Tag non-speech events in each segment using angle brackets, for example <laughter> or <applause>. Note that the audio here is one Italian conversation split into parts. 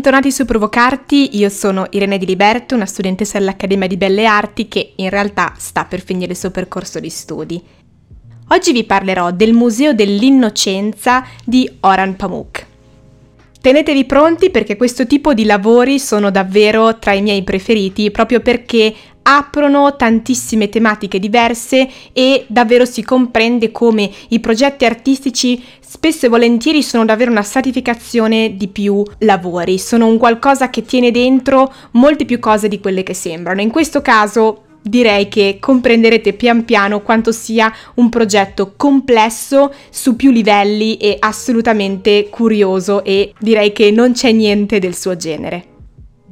Bentornati su Provocarti, io sono Irene Di Liberto, una studentessa dell'Accademia di Belle Arti che in realtà sta per finire il suo percorso di studi. Oggi vi parlerò del Museo dell'Innocenza di Oran Pamuk. Tenetevi pronti perché questo tipo di lavori sono davvero tra i miei preferiti proprio perché aprono tantissime tematiche diverse e davvero si comprende come i progetti artistici spesso e volentieri sono davvero una stratificazione di più lavori, sono un qualcosa che tiene dentro molte più cose di quelle che sembrano. In questo caso direi che comprenderete pian piano quanto sia un progetto complesso su più livelli e assolutamente curioso e direi che non c'è niente del suo genere.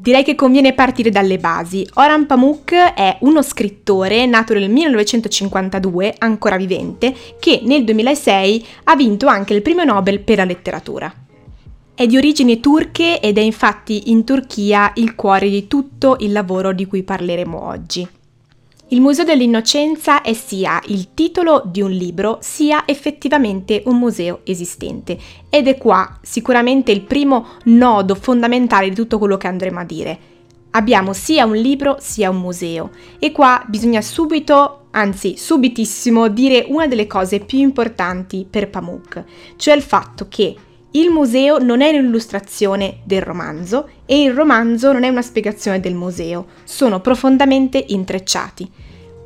Direi che conviene partire dalle basi. Oran Pamuk è uno scrittore nato nel 1952, ancora vivente, che nel 2006 ha vinto anche il premio Nobel per la letteratura. È di origini turche ed è infatti in Turchia il cuore di tutto il lavoro di cui parleremo oggi. Il Museo dell'Innocenza è sia il titolo di un libro sia effettivamente un museo esistente ed è qua sicuramente il primo nodo fondamentale di tutto quello che andremo a dire. Abbiamo sia un libro sia un museo e qua bisogna subito, anzi subitissimo, dire una delle cose più importanti per Pamuk, cioè il fatto che il museo non è un'illustrazione del romanzo e il romanzo non è una spiegazione del museo, sono profondamente intrecciati.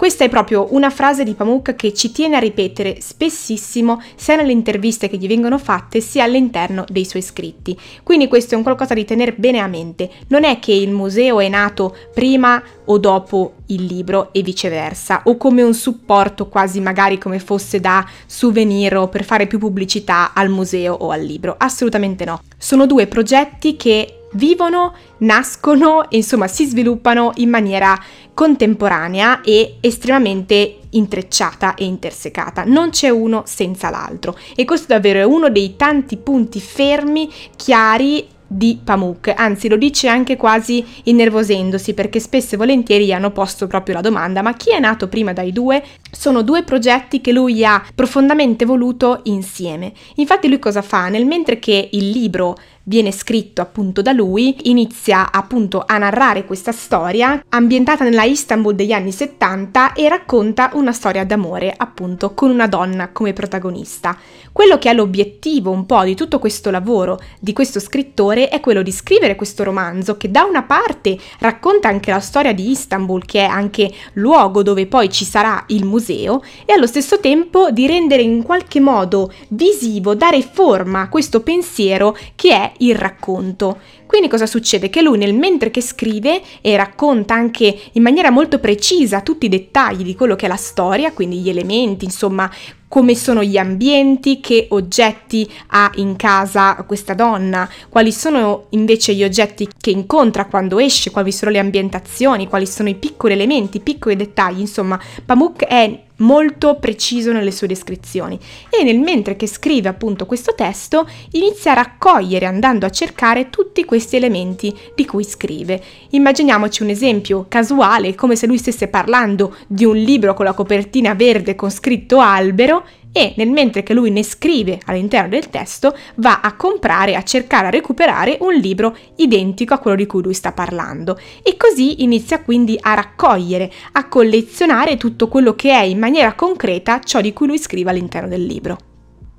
Questa è proprio una frase di Pamuk che ci tiene a ripetere spessissimo sia nelle interviste che gli vengono fatte sia all'interno dei suoi scritti. Quindi questo è un qualcosa di tenere bene a mente. Non è che il museo è nato prima o dopo il libro e viceversa, o come un supporto quasi magari come fosse da souvenir o per fare più pubblicità al museo o al libro. Assolutamente no. Sono due progetti che vivono, nascono insomma si sviluppano in maniera contemporanea e estremamente intrecciata e intersecata. Non c'è uno senza l'altro e questo davvero è uno dei tanti punti fermi, chiari di Pamuk, anzi lo dice anche quasi innervosendosi perché spesso e volentieri hanno posto proprio la domanda ma chi è nato prima dai due? Sono due progetti che lui ha profondamente voluto insieme. Infatti lui cosa fa? Nel mentre che il libro viene scritto appunto da lui, inizia appunto a narrare questa storia ambientata nella Istanbul degli anni 70 e racconta una storia d'amore appunto con una donna come protagonista. Quello che è l'obiettivo un po' di tutto questo lavoro di questo scrittore è quello di scrivere questo romanzo che da una parte racconta anche la storia di Istanbul che è anche luogo dove poi ci sarà il museo e allo stesso tempo di rendere in qualche modo visivo, dare forma a questo pensiero che è il racconto. Quindi cosa succede? Che lui nel mentre che scrive e racconta anche in maniera molto precisa tutti i dettagli di quello che è la storia, quindi gli elementi, insomma, come sono gli ambienti, che oggetti ha in casa questa donna, quali sono invece gli oggetti che incontra quando esce, quali sono le ambientazioni, quali sono i piccoli elementi, i piccoli dettagli, insomma, Pamuk è molto preciso nelle sue descrizioni e nel mentre che scrive appunto questo testo inizia a raccogliere andando a cercare tutti questi elementi di cui scrive. Immaginiamoci un esempio casuale come se lui stesse parlando di un libro con la copertina verde con scritto albero e nel mentre che lui ne scrive all'interno del testo va a comprare, a cercare, a recuperare un libro identico a quello di cui lui sta parlando e così inizia quindi a raccogliere, a collezionare tutto quello che è in maniera concreta ciò di cui lui scrive all'interno del libro.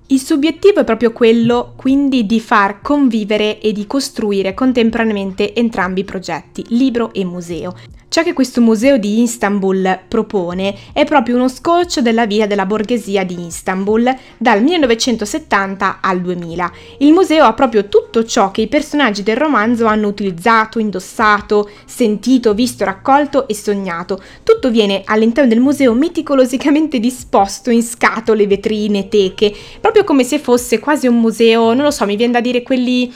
Il suo obiettivo è proprio quello quindi di far convivere e di costruire contemporaneamente entrambi i progetti, libro e museo. Ciò che questo museo di Istanbul propone è proprio uno scorcio della vita della borghesia di Istanbul dal 1970 al 2000. Il museo ha proprio tutto ciò che i personaggi del romanzo hanno utilizzato, indossato, sentito, visto, raccolto e sognato. Tutto viene all'interno del museo meticolosamente disposto in scatole, vetrine, teche, proprio come se fosse quasi un museo, non lo so, mi viene da dire quelli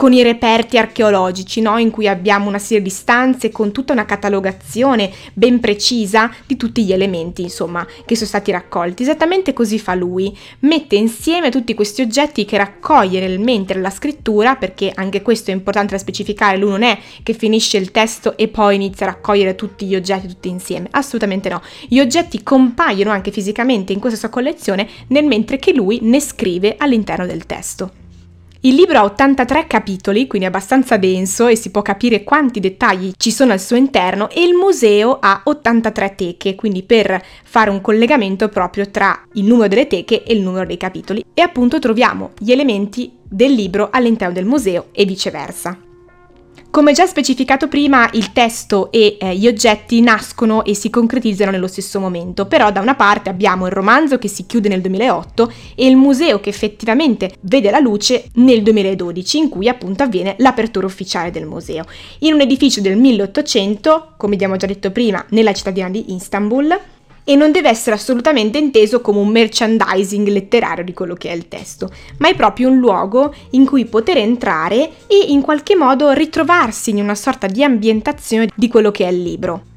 con i reperti archeologici, no? in cui abbiamo una serie di stanze con tutta una catalogazione ben precisa di tutti gli elementi, insomma, che sono stati raccolti. Esattamente così fa lui, mette insieme tutti questi oggetti che raccoglie nel mentre la scrittura, perché anche questo è importante da specificare, lui non è che finisce il testo e poi inizia a raccogliere tutti gli oggetti tutti insieme, assolutamente no. Gli oggetti compaiono anche fisicamente in questa sua collezione nel mentre che lui ne scrive all'interno del testo. Il libro ha 83 capitoli, quindi abbastanza denso e si può capire quanti dettagli ci sono al suo interno e il museo ha 83 teche, quindi per fare un collegamento proprio tra il numero delle teche e il numero dei capitoli. E appunto troviamo gli elementi del libro all'interno del museo e viceversa. Come già specificato prima, il testo e eh, gli oggetti nascono e si concretizzano nello stesso momento, però da una parte abbiamo il romanzo che si chiude nel 2008 e il museo che effettivamente vede la luce nel 2012, in cui appunto avviene l'apertura ufficiale del museo. In un edificio del 1800, come abbiamo già detto prima, nella cittadina di Istanbul, e non deve essere assolutamente inteso come un merchandising letterario di quello che è il testo, ma è proprio un luogo in cui poter entrare e in qualche modo ritrovarsi in una sorta di ambientazione di quello che è il libro.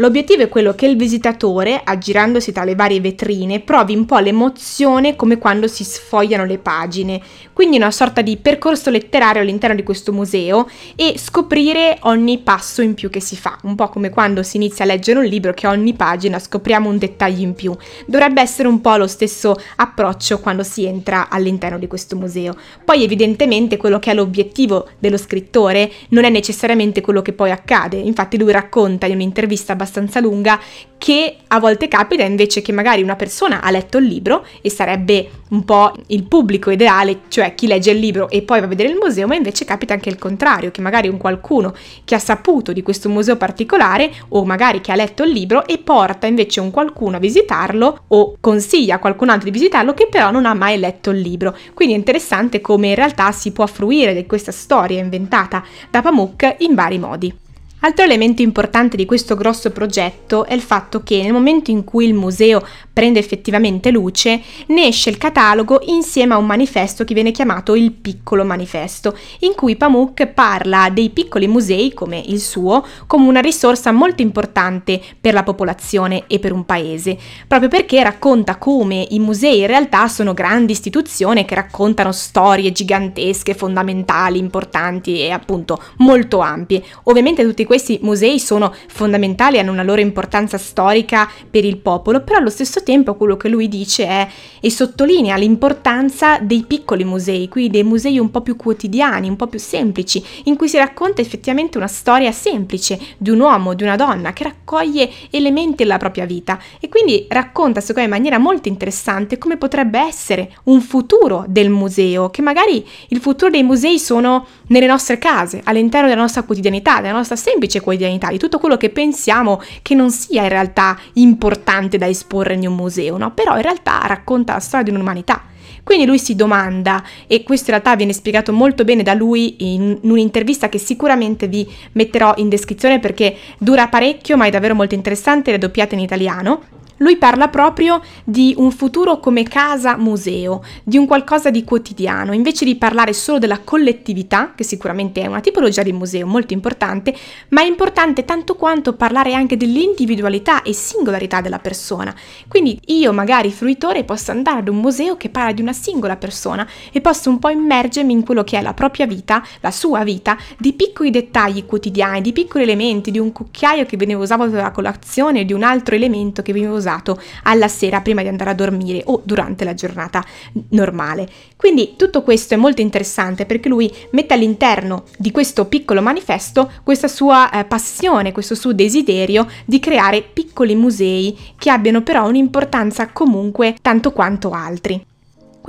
L'obiettivo è quello che il visitatore, aggirandosi tra le varie vetrine, provi un po' l'emozione come quando si sfogliano le pagine, quindi una sorta di percorso letterario all'interno di questo museo e scoprire ogni passo in più che si fa, un po' come quando si inizia a leggere un libro che ogni pagina scopriamo un dettaglio in più. Dovrebbe essere un po' lo stesso approccio quando si entra all'interno di questo museo. Poi evidentemente quello che è l'obiettivo dello scrittore non è necessariamente quello che poi accade, infatti lui racconta in un'intervista abbastanza abbastanza lunga che a volte capita invece che magari una persona ha letto il libro e sarebbe un po' il pubblico ideale, cioè chi legge il libro e poi va a vedere il museo, ma invece capita anche il contrario, che magari un qualcuno che ha saputo di questo museo particolare o magari che ha letto il libro e porta invece un qualcuno a visitarlo o consiglia a qualcun altro di visitarlo che però non ha mai letto il libro. Quindi è interessante come in realtà si può fruire di questa storia inventata da Pamuk in vari modi. Altro elemento importante di questo grosso progetto è il fatto che nel momento in cui il museo prende effettivamente luce, ne esce il catalogo insieme a un manifesto che viene chiamato il Piccolo Manifesto, in cui Pamuk parla dei piccoli musei, come il suo, come una risorsa molto importante per la popolazione e per un paese, proprio perché racconta come i musei in realtà sono grandi istituzioni che raccontano storie gigantesche, fondamentali, importanti e appunto molto ampie. Ovviamente tutti questi musei sono fondamentali, hanno una loro importanza storica per il popolo, però allo stesso tempo quello che lui dice è e sottolinea l'importanza dei piccoli musei, quindi dei musei un po' più quotidiani, un po' più semplici, in cui si racconta effettivamente una storia semplice di un uomo, di una donna che raccoglie elementi della propria vita. E quindi racconta secondo me in maniera molto interessante come potrebbe essere un futuro del museo, che magari il futuro dei musei sono nelle nostre case, all'interno della nostra quotidianità, della nostra semplice quotidianità, di tutto quello che pensiamo che non sia in realtà importante da esporre in un museo, no? Però in realtà racconta la storia di un'umanità. Quindi lui si domanda, e questo in realtà viene spiegato molto bene da lui in un'intervista che sicuramente vi metterò in descrizione perché dura parecchio ma è davvero molto interessante, è doppiata in italiano. Lui parla proprio di un futuro come casa museo, di un qualcosa di quotidiano, invece di parlare solo della collettività, che sicuramente è una tipologia di museo molto importante, ma è importante tanto quanto parlare anche dell'individualità e singolarità della persona. Quindi io, magari fruitore, posso andare ad un museo che parla di una singola persona e posso un po' immergermi in quello che è la propria vita, la sua vita, di piccoli dettagli quotidiani, di piccoli elementi, di un cucchiaio che veniva usato per la colazione, di un altro elemento che veniva usato usato alla sera prima di andare a dormire o durante la giornata normale. Quindi tutto questo è molto interessante perché lui mette all'interno di questo piccolo manifesto questa sua eh, passione, questo suo desiderio di creare piccoli musei che abbiano però un'importanza comunque tanto quanto altri.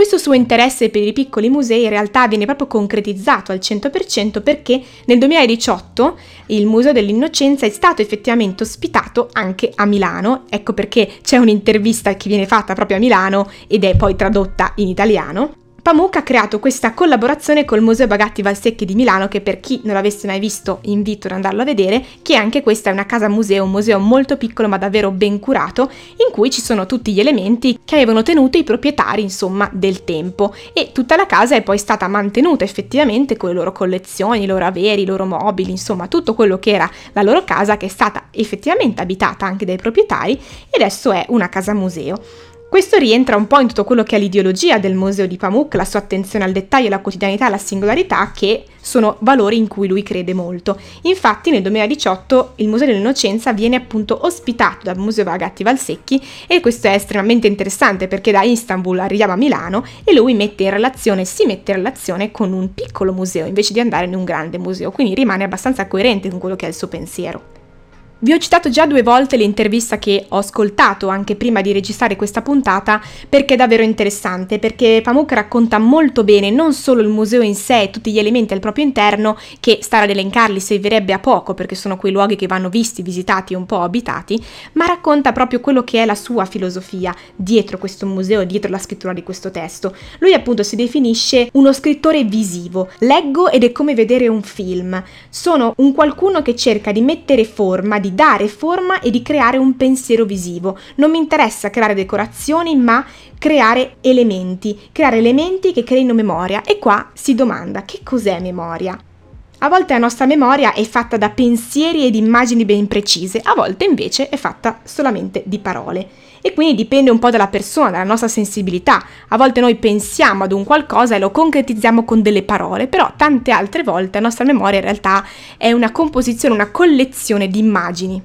Questo suo interesse per i piccoli musei in realtà viene proprio concretizzato al 100% perché nel 2018 il Museo dell'Innocenza è stato effettivamente ospitato anche a Milano, ecco perché c'è un'intervista che viene fatta proprio a Milano ed è poi tradotta in italiano. Pamuk ha creato questa collaborazione col Museo Bagatti Valsecchi di Milano che per chi non l'avesse mai visto invito ad andarlo a vedere, che anche questa è una casa museo, un museo molto piccolo ma davvero ben curato, in cui ci sono tutti gli elementi che avevano tenuto i proprietari insomma del tempo e tutta la casa è poi stata mantenuta effettivamente con le loro collezioni, i loro averi, i loro mobili, insomma tutto quello che era la loro casa che è stata effettivamente abitata anche dai proprietari e adesso è una casa museo. Questo rientra un po' in tutto quello che è l'ideologia del museo di Pamuk, la sua attenzione al dettaglio, alla quotidianità, alla singolarità, che sono valori in cui lui crede molto. Infatti nel 2018 il Museo dell'Innocenza viene appunto ospitato dal Museo Vagatti Valsecchi e questo è estremamente interessante perché da Istanbul arriviamo a Milano e lui mette in relazione, si mette in relazione con un piccolo museo invece di andare in un grande museo, quindi rimane abbastanza coerente con quello che è il suo pensiero. Vi ho citato già due volte l'intervista che ho ascoltato anche prima di registrare questa puntata perché è davvero interessante, perché Pamuk racconta molto bene non solo il museo in sé e tutti gli elementi al proprio interno, che stare ad elencarli servirebbe a poco perché sono quei luoghi che vanno visti, visitati e un po' abitati, ma racconta proprio quello che è la sua filosofia dietro questo museo, dietro la scrittura di questo testo. Lui appunto si definisce uno scrittore visivo, leggo ed è come vedere un film. Sono un qualcuno che cerca di mettere forma, di dare forma e di creare un pensiero visivo. Non mi interessa creare decorazioni, ma creare elementi, creare elementi che creino memoria. E qua si domanda che cos'è memoria? A volte la nostra memoria è fatta da pensieri ed immagini ben precise, a volte invece è fatta solamente di parole. E quindi dipende un po' dalla persona, dalla nostra sensibilità. A volte noi pensiamo ad un qualcosa e lo concretizziamo con delle parole, però tante altre volte la nostra memoria in realtà è una composizione, una collezione di immagini.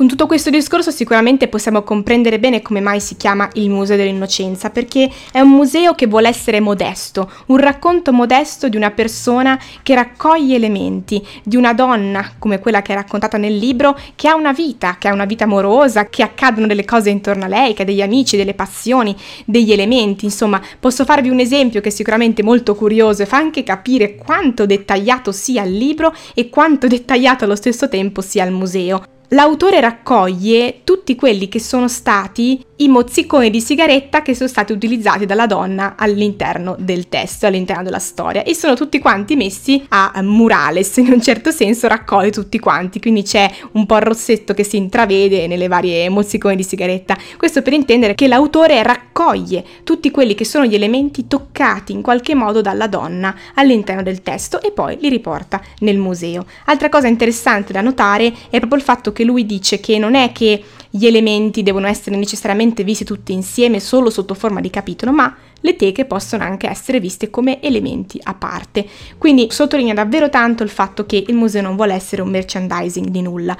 Con tutto questo discorso sicuramente possiamo comprendere bene come mai si chiama il Museo dell'Innocenza, perché è un museo che vuole essere modesto, un racconto modesto di una persona che raccoglie elementi, di una donna come quella che è raccontata nel libro, che ha una vita, che ha una vita amorosa, che accadono delle cose intorno a lei, che ha degli amici, delle passioni, degli elementi, insomma, posso farvi un esempio che è sicuramente molto curioso e fa anche capire quanto dettagliato sia il libro e quanto dettagliato allo stesso tempo sia il museo. L'autore raccoglie tutti quelli che sono stati i mozziconi di sigaretta che sono stati utilizzati dalla donna all'interno del testo, all'interno della storia e sono tutti quanti messi a murales, in un certo senso raccoglie tutti quanti, quindi c'è un po' il rossetto che si intravede nelle varie mozziconi di sigaretta. Questo per intendere che l'autore raccoglie tutti quelli che sono gli elementi toccati in qualche modo dalla donna all'interno del testo e poi li riporta nel museo. Altra cosa interessante da notare è proprio il fatto che lui dice che non è che gli elementi devono essere necessariamente visti tutti insieme solo sotto forma di capitolo, ma le teche possono anche essere viste come elementi a parte. Quindi sottolinea davvero tanto il fatto che il museo non vuole essere un merchandising di nulla.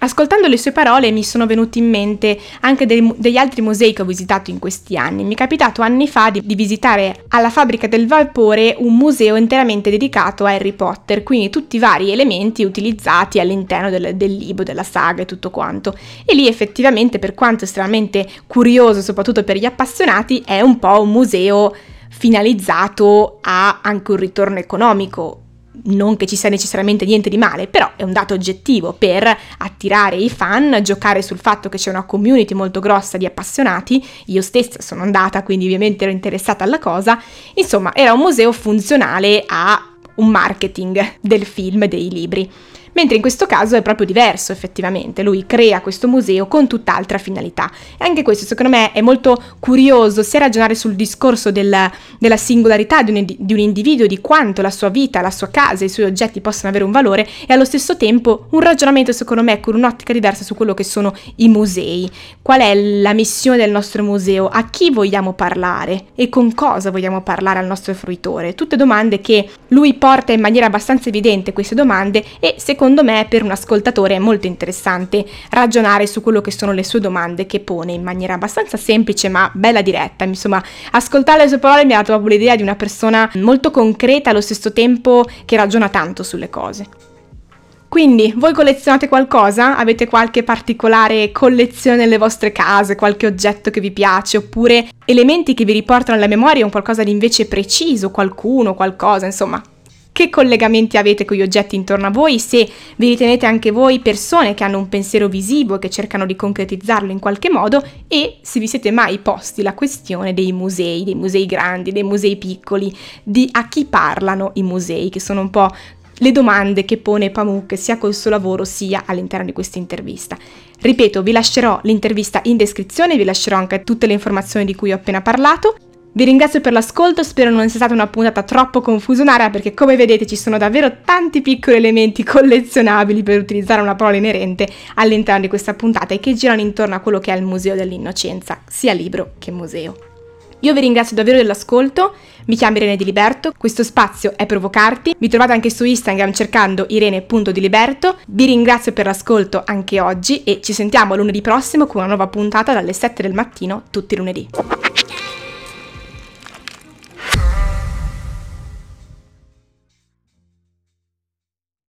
Ascoltando le sue parole mi sono venuti in mente anche dei, degli altri musei che ho visitato in questi anni. Mi è capitato anni fa di, di, visitare alla fabbrica del vapore un museo interamente dedicato a Harry Potter, quindi tutti i vari elementi utilizzati all'interno del, del libro, della saga e tutto quanto. E lì effettivamente, per quanto estremamente curioso, soprattutto per gli appassionati, è un po' un museo finalizzato a anche un ritorno economico non che ci sia necessariamente niente di male, però è un dato oggettivo per attirare i fan, giocare sul fatto che c'è una community molto grossa di appassionati, io stessa sono andata, quindi ovviamente ero interessata alla cosa, insomma era un museo funzionale a un marketing del film dei libri mentre in questo caso è proprio diverso effettivamente, lui crea questo museo con tutt'altra finalità. E anche questo secondo me è molto curioso sia ragionare sul discorso della, della singolarità di un, di un, individuo, di quanto la sua vita, la sua casa, i suoi oggetti possano avere un valore e allo stesso tempo un ragionamento secondo me con un'ottica diversa su quello che sono i musei. Qual è la missione del nostro museo? A chi vogliamo parlare? E con cosa vogliamo parlare al nostro fruitore? Tutte domande che lui porta in maniera abbastanza evidente queste domande e secondo secondo me per un ascoltatore è molto interessante ragionare su quello che sono le sue domande che pone in maniera abbastanza semplice ma bella diretta. Insomma, ascoltare le sue parole mi ha dato proprio l'idea di una persona molto concreta allo stesso tempo che ragiona tanto sulle cose. Quindi, voi collezionate qualcosa? Avete qualche particolare collezione nelle vostre case, qualche oggetto che vi piace, oppure elementi che vi riportano alla memoria un qualcosa di invece preciso, qualcuno, qualcosa, insomma, che collegamenti avete con gli oggetti intorno a voi, se vi ritenete anche voi persone che hanno un pensiero visivo e che cercano di concretizzarlo in qualche modo e se vi siete mai posti la questione dei musei, dei musei grandi, dei musei piccoli, di a chi parlano i musei, che sono un po' le domande che pone Pamuk sia col suo lavoro sia all'interno di questa intervista. Ripeto, vi lascerò l'intervista in descrizione, vi lascerò anche tutte le informazioni di cui ho appena parlato Vi ringrazio per l'ascolto, spero non sia stata una puntata troppo confusionaria perché come vedete ci sono davvero tanti piccoli elementi <laughs> collezionabili per utilizzare una parola inerente all'interno di questa puntata e che girano intorno a quello che è il Museo dell'Innocenza, sia libro che museo. Io vi ringrazio davvero dell'ascolto, mi chiamo Irene Di Liberto, questo spazio è Provocarti, mi trovate anche su Instagram cercando irene.diliberto, vi ringrazio per l'ascolto anche oggi e ci sentiamo lunedì prossimo con una nuova puntata dalle 7 del mattino tutti i lunedì.